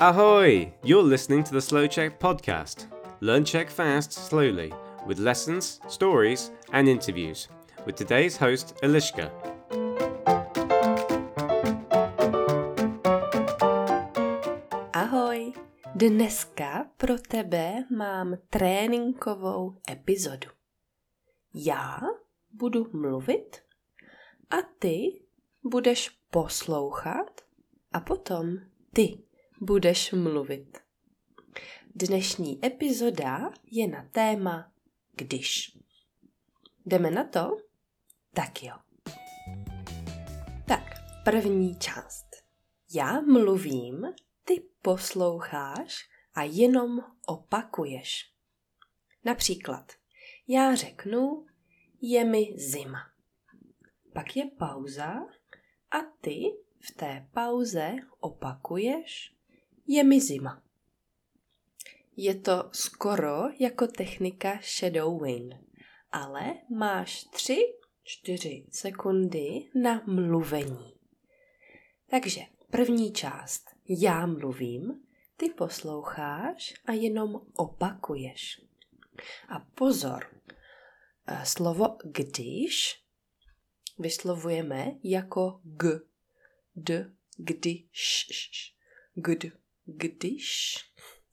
Ahoy! You're listening to the Slow Check podcast. Learn Czech fast, slowly, with lessons, stories, and interviews. With today's host, Eliška. Ahoj! Dneska pro tebe mám tréninkovou epizodu. Já budu mluvit a ty budeš poslouchat a potom ty budeš mluvit. Dnešní epizoda je na téma když. Jdeme na to? Tak jo. Tak, první část. Já mluvím, ty posloucháš a jenom opakuješ. Například, já řeknu, je mi zima. Pak je pauza a ty v té pauze opakuješ, je mi zima. Je to skoro jako technika shadowing, ale máš 3-4 sekundy na mluvení. Takže první část. Já mluvím, ty posloucháš a jenom opakuješ. A pozor, eh, slovo když vyslovujeme jako g, d, když, gd, když,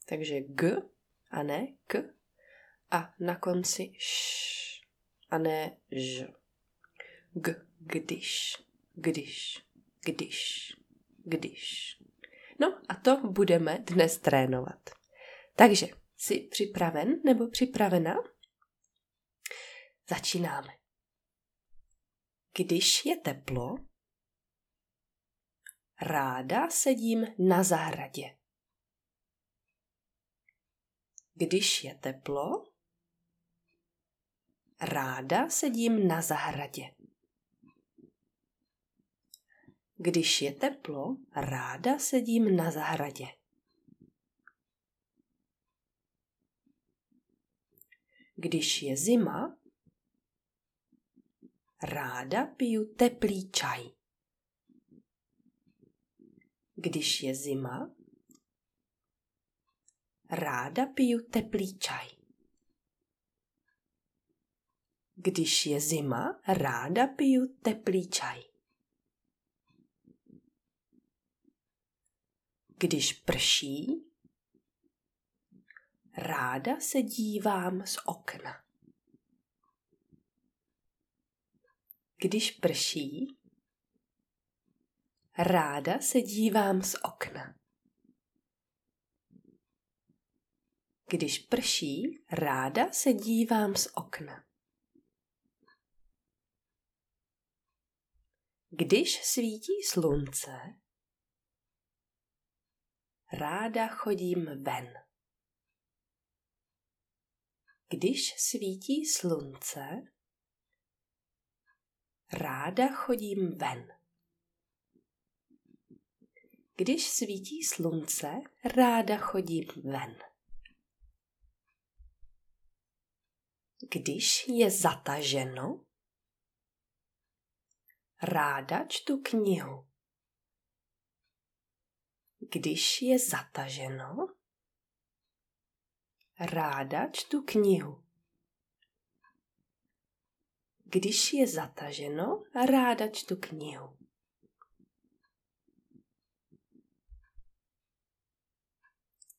takže g a ne k a na konci š a ne ž. G, když, když, když, když. No a to budeme dnes trénovat. Takže jsi připraven nebo připravena? Začínáme. Když je teplo, ráda sedím na zahradě. Když je teplo, ráda sedím na zahradě. Když je teplo, ráda sedím na zahradě. Když je zima, ráda piju teplý čaj. Když je zima, ráda piju teplý čaj. Když je zima, ráda piju teplý čaj. Když prší, ráda se dívám z okna. Když prší, ráda se dívám z okna. Když prší, ráda se dívám z okna. Když svítí slunce, ráda chodím ven. Když svítí slunce, ráda chodím ven. Když svítí slunce, ráda chodím ven. Když je zataženo, ráda čtu knihu. Když je zataženo, ráda čtu knihu. Když je zataženo, ráda čtu knihu.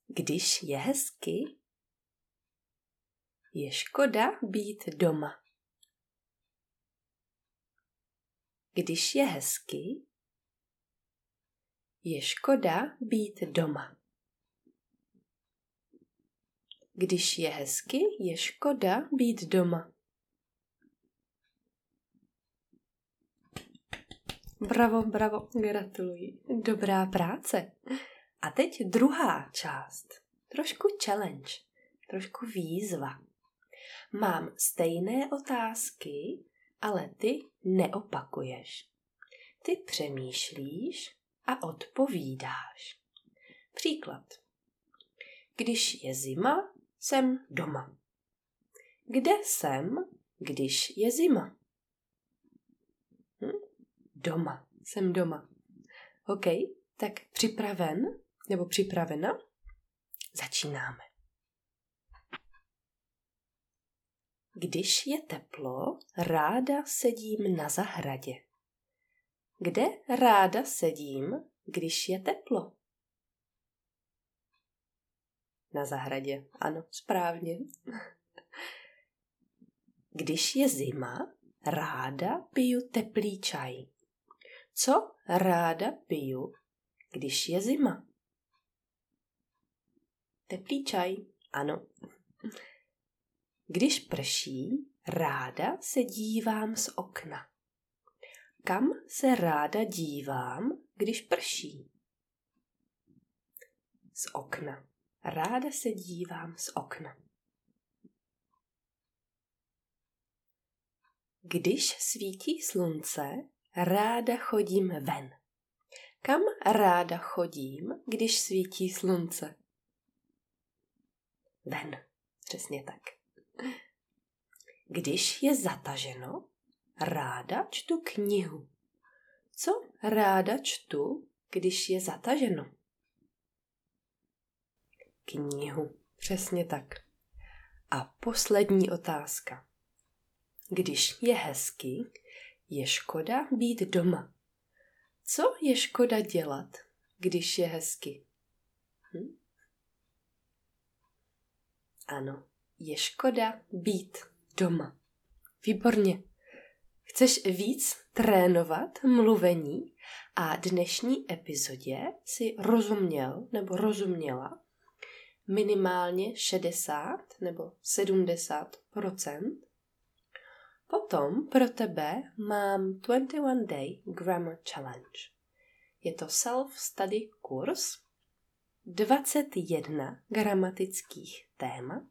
Když je hezky, je škoda být doma. Když je hezky, je škoda být doma. Když je hezky, je škoda být doma. Bravo, bravo, gratuluji. Dobrá práce. A teď druhá část. Trošku challenge, trošku výzva. Mám stejné otázky, ale ty neopakuješ. Ty přemýšlíš a odpovídáš. Příklad. Když je zima, jsem doma. Kde jsem, když je zima? Hm? Doma. Jsem doma. OK, tak připraven? Nebo připravena? Začínáme. Když je teplo, ráda sedím na zahradě. Kde ráda sedím, když je teplo? Na zahradě, ano, správně. Když je zima, ráda piju teplý čaj. Co ráda piju, když je zima? Teplý čaj, ano. Když prší, ráda se dívám z okna. Kam se ráda dívám, když prší? Z okna. Ráda se dívám z okna. Když svítí slunce, ráda chodím ven. Kam ráda chodím, když svítí slunce? Ven. Přesně tak. Když je zataženo, ráda čtu knihu. Co ráda čtu, když je zataženo? Knihu. Přesně tak. A poslední otázka. Když je hezky, je škoda být doma. Co je škoda dělat, když je hezky? Hm? Ano, je škoda být doma. Výborně. Chceš víc trénovat mluvení a dnešní epizodě si rozuměl nebo rozuměla minimálně 60 nebo 70% Potom pro tebe mám 21 Day Grammar Challenge. Je to self-study kurz, 21 gramatických témat,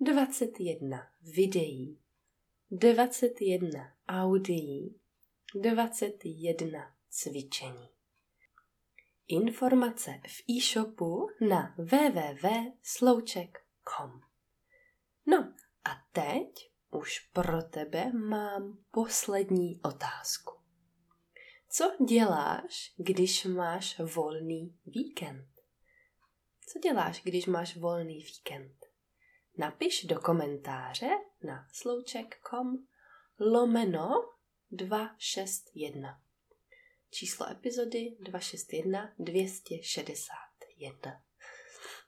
21 videí, 21 audií, 21 cvičení. Informace v e-shopu na www.slouček.com No a teď už pro tebe mám poslední otázku. Co děláš, když máš volný víkend? Co děláš, když máš volný víkend? Napiš do komentáře na slouček.com lomeno 261. Číslo epizody 261 261.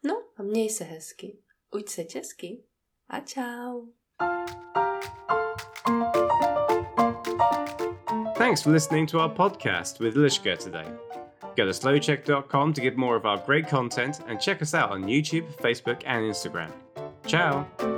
No a měj se hezky. Uď se česky a čau. Thanks for listening to our podcast with Lishka today. Go to slowcheck.com to get more of our great content and check us out on YouTube, Facebook, and Instagram. Ciao!